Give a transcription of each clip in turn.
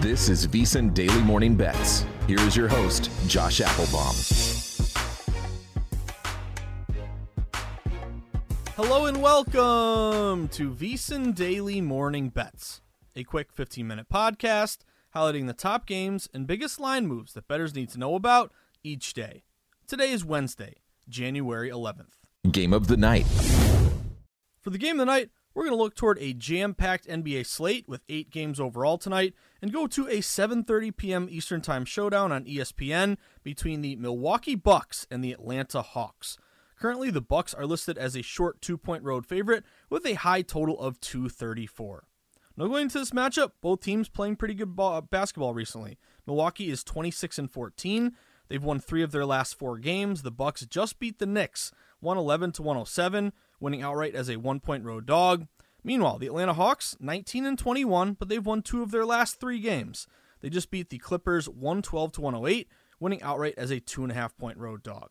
This is VSiN Daily Morning Bets. Here is your host, Josh Appelbaum. Hello and welcome to VSiN Daily Morning Bets, a quick 15 minute podcast highlighting the top games and biggest line moves that bettors need to know about each day. Today is Wednesday, January 11th. Game of the night. For the game of the night, we're going to look toward a jam-packed NBA slate with 8 games overall tonight and go to a 7:30 p.m. Eastern Time showdown on ESPN between the Milwaukee Bucks and the Atlanta Hawks. Currently, the Bucks are listed as a short 2-point road favorite with a high total of 234. Now going into this matchup, both teams playing pretty good ball, basketball recently. Milwaukee is 26 and 14. They've won 3 of their last 4 games. The Bucks just beat the Knicks 111 to 107, winning outright as a 1-point road dog. Meanwhile, the Atlanta Hawks 19 and 21, but they've won 2 of their last 3 games. They just beat the Clippers 112 to 108, winning outright as a 2.5 point road dog.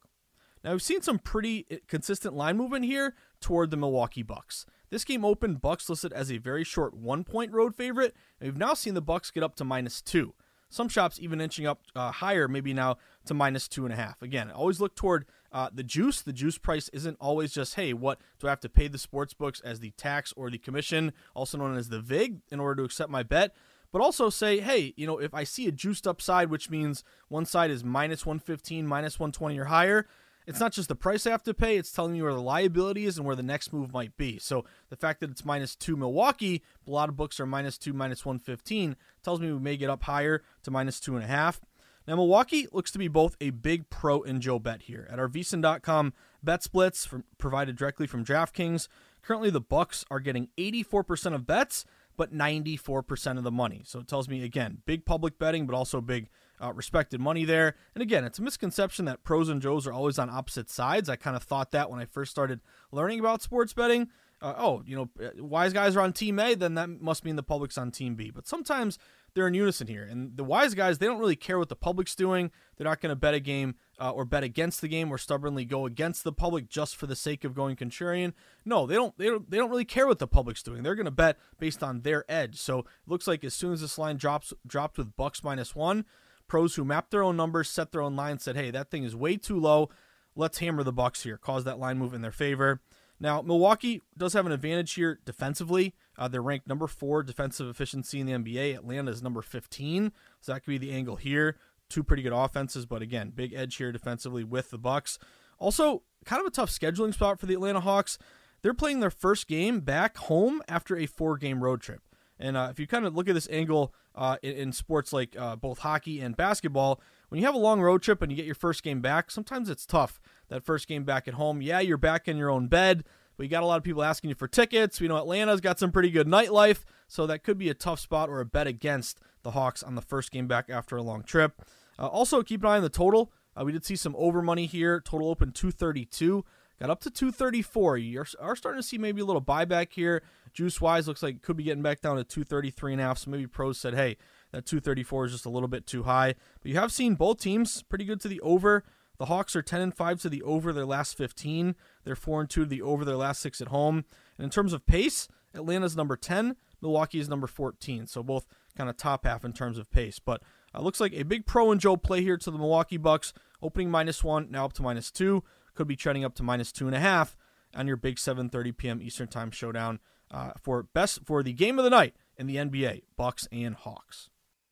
Now, we've seen some pretty eh, consistent line movement here toward the Milwaukee Bucks. This game opened Bucks listed as a very short one point road favorite, and we've now seen the Bucks get up to minus two. Some shops even inching up uh, higher, maybe now to minus two and a half. Again, always look toward uh, the juice. The juice price isn't always just, hey, what do I have to pay the sports books as the tax or the commission, also known as the VIG, in order to accept my bet? But also say, hey, you know, if I see a juiced upside, which means one side is minus 115, minus 120 or higher, it's not just the price I have to pay, it's telling me where the liability is and where the next move might be. So the fact that it's minus two Milwaukee, a lot of books are minus two, minus 115, tells me we may get up higher to minus two and a half. Now, Milwaukee looks to be both a big pro and Joe bet here. At our VSiN.com bet splits from, provided directly from DraftKings, currently the Bucks are getting 84% of bets, but 94% of the money. So it tells me, again, big public betting, but also big uh, respected money there. And again, it's a misconception that pros and Joes are always on opposite sides. I kind of thought that when I first started learning about sports betting. Uh, oh, you know, uh, wise guys are on team A, then that must mean the public's on team B. But sometimes they're in unison here. And the wise guys, they don't really care what the public's doing. They're not going to bet a game uh, or bet against the game or stubbornly go against the public just for the sake of going contrarian. No, they don't. They don't. They don't really care what the public's doing. They're going to bet based on their edge. So it looks like as soon as this line drops dropped with Bucks minus one, pros who map their own numbers, set their own line, said, "Hey, that thing is way too low. Let's hammer the Bucks here, cause that line move in their favor." Now, Milwaukee does have an advantage here defensively. Uh, they're ranked number four defensive efficiency in the NBA. Atlanta is number 15, so that could be the angle here. Two pretty good offenses, but again, big edge here defensively with the Bucks. Also, kind of a tough scheduling spot for the Atlanta Hawks. They're playing their first game back home after a four-game road trip. And uh, if you kind of look at this angle uh, in, in, sports like uh, both hockey and basketball, when you have a long road trip and you get your first game back, sometimes it's tough. That first game back at home, yeah, you're back in your own bed, but you got a lot of people asking you for tickets. We know Atlanta's got some pretty good nightlife, so that could be a tough spot or a bet against the Hawks on the first game back after a long trip. Uh, also, keep an eye on the total. Uh, we did see some over money here. Total open 232. Got up to 234. You are, starting to see maybe a little buyback here. Juice wise, looks like could be getting back down to 233 and a half. So maybe pros said, hey, that 234 is just a little bit too high. But you have seen both teams pretty good to the over. The Hawks are 10 and 5 to the over their last 15. They're 4 and 2 to the over their last 6 at home. And in terms of pace, Atlanta's number 10, Milwaukee is number 14. So both kind of top half in terms of pace. But uh, looks like a big pro and Joe play here to the Milwaukee Bucks, opening minus one, now up to minus two. Could be trending up to minus two and a half on your big 7:30 p.m. Eastern Time showdown uh, for best for the game of the night in the NBA, Bucks and Hawks.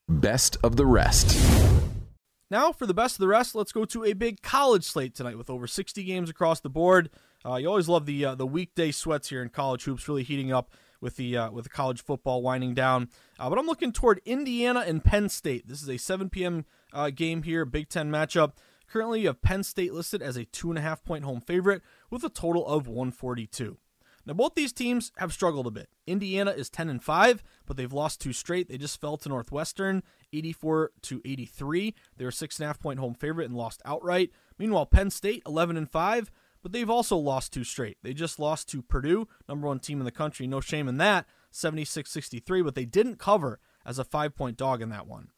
Best of the rest. Now, for the best of the rest, let's go to a big college slate tonight with over 60 games across the board. Uh, you always love the uh, the weekday sweats here in college hoops, really heating up with the uh, with the college football winding down. Uh, but I'm looking toward Indiana and Penn State. This is a 7 p.m. Uh, game here, Big Ten matchup. Currently, you have Penn State listed as a two and a half point home favorite with a total of 142. Now, both these teams have struggled a bit. Indiana is 10 and 5, but they've lost two straight. They just fell to Northwestern 84 to 83. They were six and a half point home favorite and lost outright. Meanwhile, Penn State 11 and 5, but they've also lost two straight. They just lost to Purdue, number one team in the country. No shame in that, 76 63, but they didn't cover as a five point dog in that one.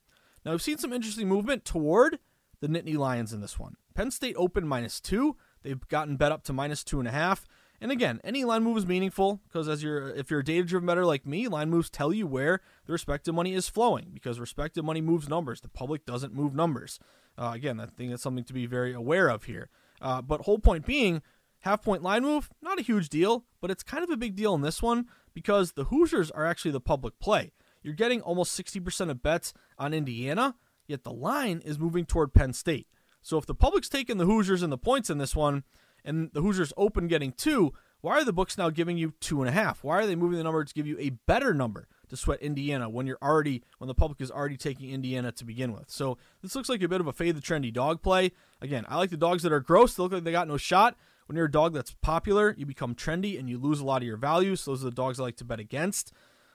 Now, we've seen some interesting movement toward the Nittany Lions in this one. Penn State opened minus two. They've gotten bet up to minus two and a half. And again, any line move is meaningful because as you're if you're a data driven better like me, line moves tell you where the respective money is flowing because respective money moves numbers. The public doesn't move numbers. Uh, again, I think that's something to be very aware of here. Uh, but whole point being, half point line move, not a huge deal, but it's kind of a big deal in this one because the Hoosiers are actually the public play. You're getting almost 60% of bets on Indiana, yet the line is moving toward Penn State. So if the public's taking the Hoosiers and the points in this one, and the Hoosiers open getting two, why are the books now giving you two and a half? Why are they moving the number to give you a better number to sweat Indiana when you're already when the public is already taking Indiana to begin with? So this looks like a bit of a fade the trendy dog play. Again, I like the dogs that are gross. They look like they got no shot. When you're a dog that's popular, you become trendy and you lose a lot of your value. So those are the dogs I like to bet against.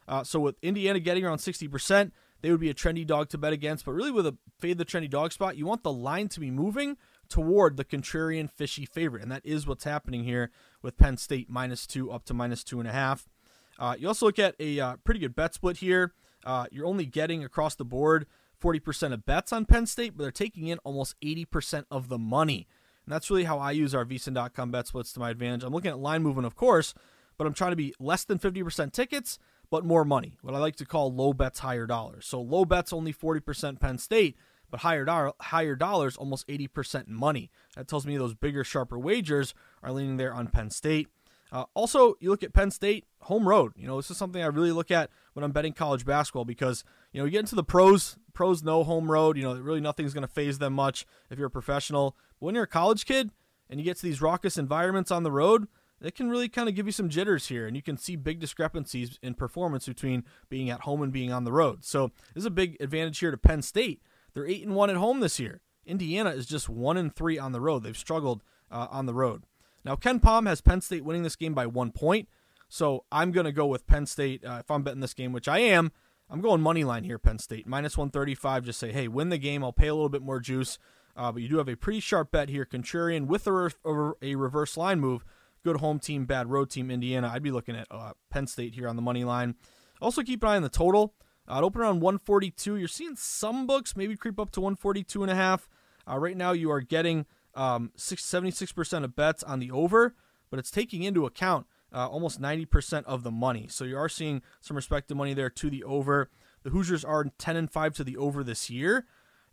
Uh, so with Indiana getting around 60%, they would be a trendy dog to bet against. But really, with a fade the trendy dog spot, you want the line to be moving toward the contrarian fishy favorite. And that is what's happening here with Penn State minus two up to minus two and a half. Uh, you also look at a uh, pretty good bet split here. Uh, you're only getting across the board 40% of bets on Penn State, but they're taking in almost 80% of the money. And that's really how I use our VSiN.com bet splits to my advantage. I'm looking at line movement, of course, but I'm trying to be less than 50% tickets, but more money. What I like to call low bets, higher dollars. So low bets only 40% Penn State, but higher higher dollars, almost 80% money. That tells me those bigger, sharper wagers are leaning there on Penn State. Uh, also, you look at Penn State home road. You know, this is something I really look at when I'm betting college basketball because you know you get into the pros. Pros know home road. You know, really nothing's going to phase them much if you're a professional. But when you're a college kid and you get to these raucous environments on the road, it can really kind of give you some jitters here, and you can see big discrepancies in performance between being at home and being on the road. So this is a big advantage here to Penn State they're eight and one at home this year. Indiana is just one and three on the road. They've struggled uh, on the road. Now KenPom has Penn State winning this game by one point, so I'm going to go with Penn State uh, if I'm betting this game, which I am. I'm going money line here, Penn State minus 135. Just say, hey, win the game. I'll pay a little bit more juice, uh, but you do have a pretty sharp bet here. Contrarian with a, re- a reverse line move. Good home team, bad road team, Indiana. I'd be looking at uh, Penn State here on the money line. Also, keep an eye on the total. Uh, it opened around 142. You're seeing some books maybe creep up to 142 and a half. Uh, right now, you are getting um, 76% of bets on the over, but it's taking into account uh, almost 90% of the money. So you are seeing some respective money there to the over. The Hoosiers are 10 and 5 to the over this year.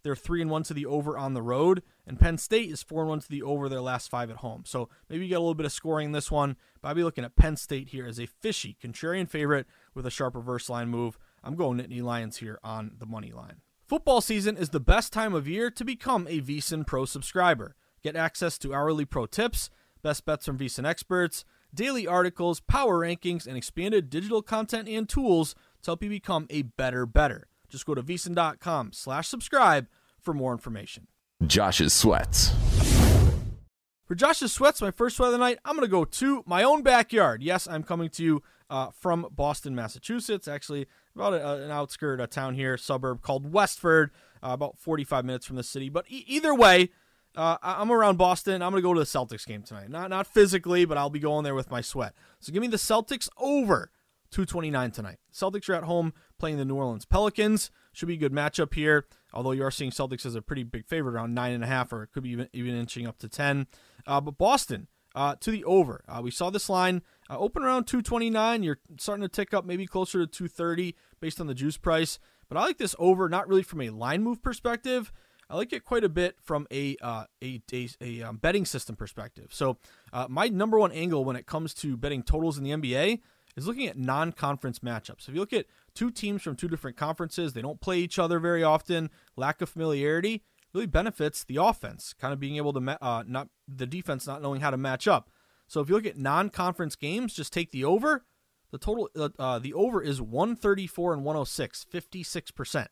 They're 3 and 1 to the over on the road, and Penn State is 4 and 1 to the over their last 5 at home. So maybe you get a little bit of scoring in this one, but I'll be looking at Penn State here as a fishy contrarian favorite with a sharp reverse line move. I'm going Nittany Lions here on the money line. Football season is the best time of year to become a VSiN Pro subscriber. Get access to hourly pro tips, best bets from VSiN experts, daily articles, power rankings, and expanded digital content and tools to help you become a better better. Just go to VSiN.com slash subscribe for more information. Josh's Sweats. For Josh's Sweats, my first sweat of the night, I'm going to go to my own backyard. Yes, I'm coming to you uh, from Boston, Massachusetts. Actually, about a, an outskirt a town here, suburb called Westford, uh, about 45 minutes from the city. But e- either way, uh, I'm around Boston. I'm going to go to the Celtics game tonight. Not not physically, but I'll be going there with my sweat. So give me the Celtics over 229 tonight. Celtics are at home playing the New Orleans Pelicans. Should be a good matchup here. Although you are seeing Celtics as a pretty big favorite, around nine and a half, or it could be even even inching up to 10. Uh, but Boston uh, to the over. Uh, we saw this line uh, open around 229. You're starting to tick up maybe closer to 230 based on the juice price. But I like this over, not really from a line move perspective. I like it quite a bit from a uh, a, a, a um, betting system perspective. So uh, my number one angle when it comes to betting totals in the NBA is looking at non conference matchups. If you look at two teams from two different conferences, they don't play each other very often, lack of familiarity really benefits the offense, kind of being able to, uh, not the defense not knowing how to match up. So if you look at non conference games, just take the over. The total, uh, uh the over is 134 and 106, 56%.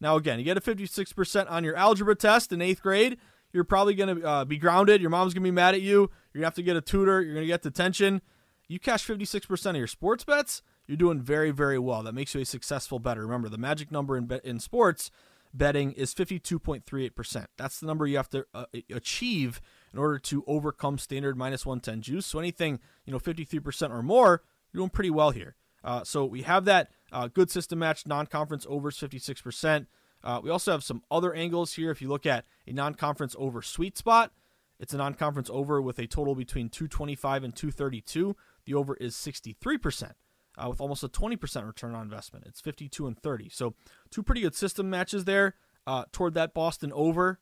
Now, again, you get a 56% on your algebra test in eighth grade. You're probably going to uh, be grounded. Your mom's going to be mad at you. You're going to have to get a tutor. You're going to get detention. You cash 56% of your sports bets, you're doing very, very well. That makes you a successful better. Remember, the magic number in, in sports betting is 52.38%. That's the number you have to uh, achieve in order to overcome standard minus 110 juice. So anything, you know, 53% or more, you're doing pretty well here. Uh, so we have that uh, good system match, non-conference overs 56%. Uh, we also have some other angles here. If you look at a non-conference over sweet spot, it's a non-conference over with a total between 225 and 232. The over is 63%. Uh, with almost a 20% return on investment. It's 52 and 30. So, two pretty good system matches there uh, toward that Boston over.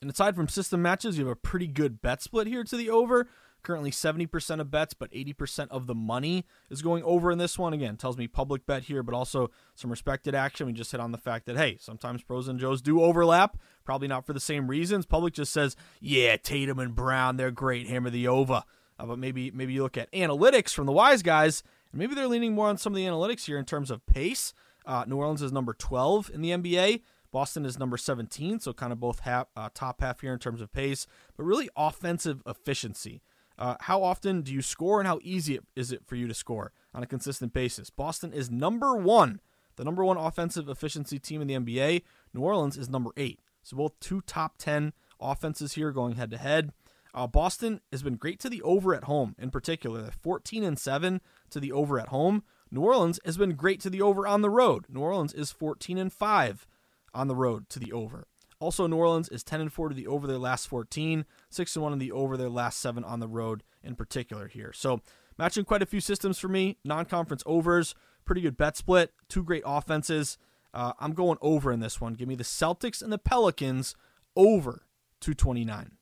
And aside from system matches, you have a pretty good bet split here to the over. Currently 70% of bets, but 80% of the money is going over in this one. Again, tells me public bet here, but also some respected action. We just hit on the fact that, hey, sometimes pros and Joes do overlap. Probably not for the same reasons. Public just says, yeah, Tatum and Brown, they're great. Hammer the over. Uh, but maybe maybe you look at analytics from the wise guys, and maybe they're leaning more on some of the analytics here in terms of pace. Uh, New Orleans is number 12 in the NBA. Boston is number 17, so kind of both half, uh, top half here in terms of pace, but really offensive efficiency. Uh, how often do you score and how easy is it for you to score on a consistent basis? Boston is number one, the number one offensive efficiency team in the NBA. New Orleans is number eight. So both two top 10 offenses here going head to head. Uh, Boston has been great to the over at home in particular. They're 14 and 7 to the over at home. New Orleans has been great to the over on the road. New Orleans is 14 and 5 on the road to the over. Also, New Orleans is 10 and 4 to the over their last 14, 6 and 1 in the over their last 7 on the road in particular here. So, matching quite a few systems for me. Non conference overs, pretty good bet split, two great offenses. Uh, I'm going over in this one. Give me the Celtics and the Pelicans over 229.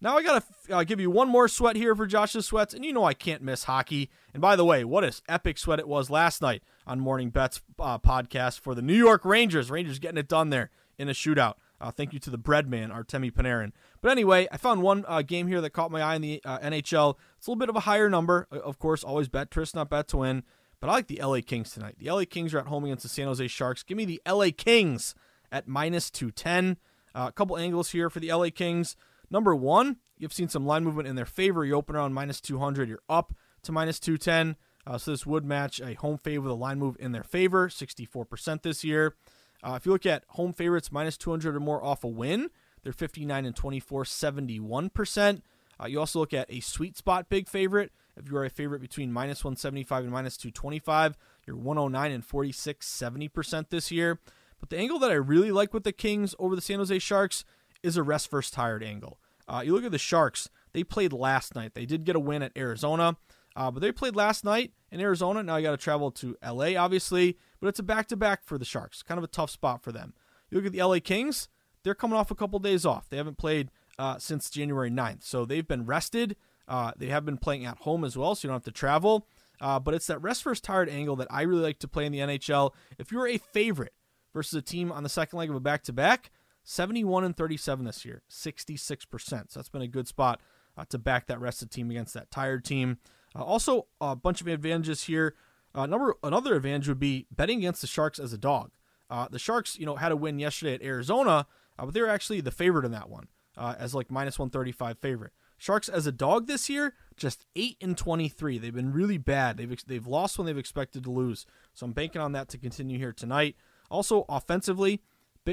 Now I gotta uh, give you one more sweat here for Josh's sweats, and you know I can't miss hockey. And by the way, what an epic sweat it was last night on Morning Bets uh, podcast for the New York Rangers. Rangers getting it done there in a shootout. Uh, thank you to the bread man, Artemi Panarin. But anyway, I found one uh, game here that caught my eye in the uh, NHL. It's a little bit of a higher number. Of course, always bet Tris, not bet to win. But I like the LA Kings tonight. The LA Kings are at home against the San Jose Sharks. Give me the LA Kings at minus 210. Uh, a couple angles here for the LA Kings. Number one, you've seen some line movement in their favor. You open around minus 200, you're up to minus 210. Uh, so this would match a home favorite with a line move in their favor, 64% this year. Uh, if you look at home favorites minus 200 or more off a win, they're 59 and 24, 71%. Uh, you also look at a sweet spot big favorite. If you are a favorite between minus 175 and minus 225, you're 109 and 46, 70% this year. But the angle that I really like with the Kings over the San Jose Sharks is a rest first tired angle. Uh, you look at the Sharks, they played last night. They did get a win at Arizona, uh, but they played last night in Arizona. Now you got to travel to LA, obviously, but it's a back to back for the Sharks. Kind of a tough spot for them. You look at the LA Kings, they're coming off a couple days off. They haven't played uh, since January 9th, so they've been rested. Uh, they have been playing at home as well, so you don't have to travel. Uh, but it's that rest first tired angle that I really like to play in the NHL. If you're a favorite versus a team on the second leg of a back to back, 71 and 37 this year, 66%. So that's been a good spot uh, to back that rested team against that tired team. Uh, also, a bunch of advantages here. Uh, number another advantage would be betting against the Sharks as a dog. Uh, the Sharks, you know, had a win yesterday at Arizona, uh, but they were actually the favorite in that one, uh, as like minus 135 favorite. Sharks as a dog this year, just eight and 23. They've been really bad. They've they've lost when they've expected to lose. So I'm banking on that to continue here tonight. Also, offensively,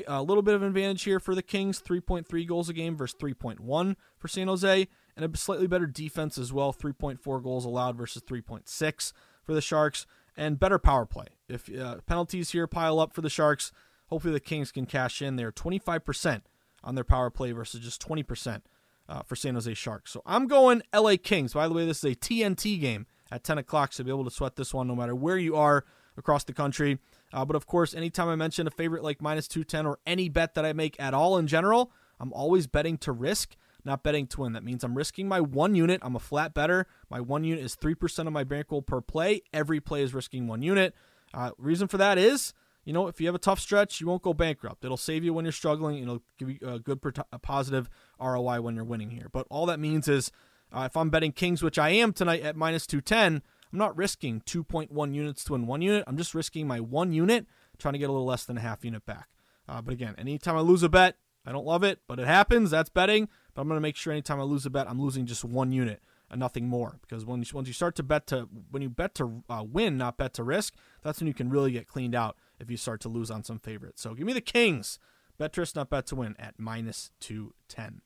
a little bit of advantage here for the Kings, 3.3 goals a game versus 3.1 for San Jose, and a slightly better defense as well, 3.4 goals allowed versus 3.6 for the Sharks, and better power play. If uh, penalties here pile up for the Sharks, hopefully the Kings can cash in. They're 25% on their power play versus just 20% uh, for San Jose Sharks. So I'm going LA Kings. By the way, this is a TNT game at 10 o'clock, so be able to sweat this one no matter where you are across the country. Uh, but of course, anytime I mention a favorite like minus 210 or any bet that I make at all in general, I'm always betting to risk, not betting to win. That means I'm risking my one unit. I'm a flat better. My one unit is 3% of my bankroll per play. Every play is risking one unit. Uh, reason for that is, you know, if you have a tough stretch, you won't go bankrupt. It'll save you when you're struggling. It'll give you a good, a positive ROI when you're winning here. But all that means is, uh, if I'm betting Kings, which I am tonight at minus 210, I'm not risking 2.1 units to win one unit. I'm just risking my one unit, trying to get a little less than a half unit back. Uh, but again, anytime I lose a bet, I don't love it, but it happens. That's betting. But I'm going to make sure anytime I lose a bet, I'm losing just one unit and nothing more. Because when once you start to bet to when you bet to uh, win, not bet to risk, that's when you can really get cleaned out if you start to lose on some favorites. So give me the Kings. Bet to risk, not bet to win at minus 210.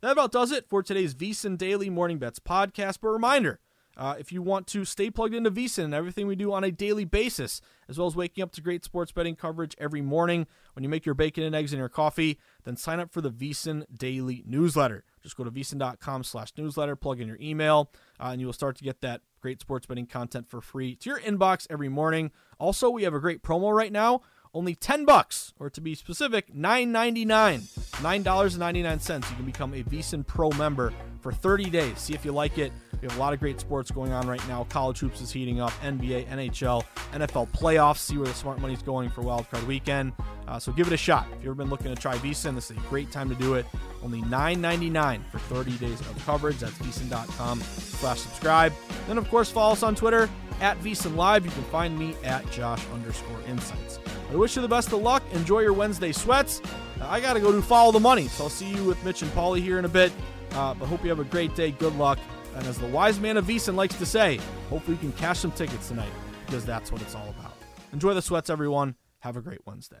That about does it for today's VSiN Daily Morning Bets podcast. But reminder, uh, if you want to stay plugged into VSiN and everything we do on a daily basis, as well as waking up to great sports betting coverage every morning when you make your bacon and eggs and your coffee, then sign up for the VSiN Daily Newsletter. Just go to vsin.com slash newsletter, plug in your email, uh, and you will start to get that great sports betting content for free to your inbox every morning. Also, we have a great promo right now only 10 bucks, or to be specific, $9.99. $9.99. You can become a VSiN Pro member for 30 days. See if you like it. We have a lot of great sports going on right now. College hoops is heating up, NBA, NHL, NFL playoffs. See where the smart money's going for wildcard weekend. Uh, so give it a shot. If you've ever been looking to try VSiN, this is a great time to do it. Only $9.99 for 30 days of coverage. That's VSiN.com slash subscribe. Then, of course, follow us on Twitter at VSiN Live. You can find me at Josh underscore insights. I wish you the best of luck. Enjoy your Wednesday sweats. Uh, I got to go do follow the money, so I'll see you with Mitch and Paulie here in a bit. Uh, but hope you have a great day. Good luck. And as the wise man of VSiN likes to say, hopefully you can cash some tickets tonight because that's what it's all about. Enjoy the sweats, everyone. Have a great Wednesday.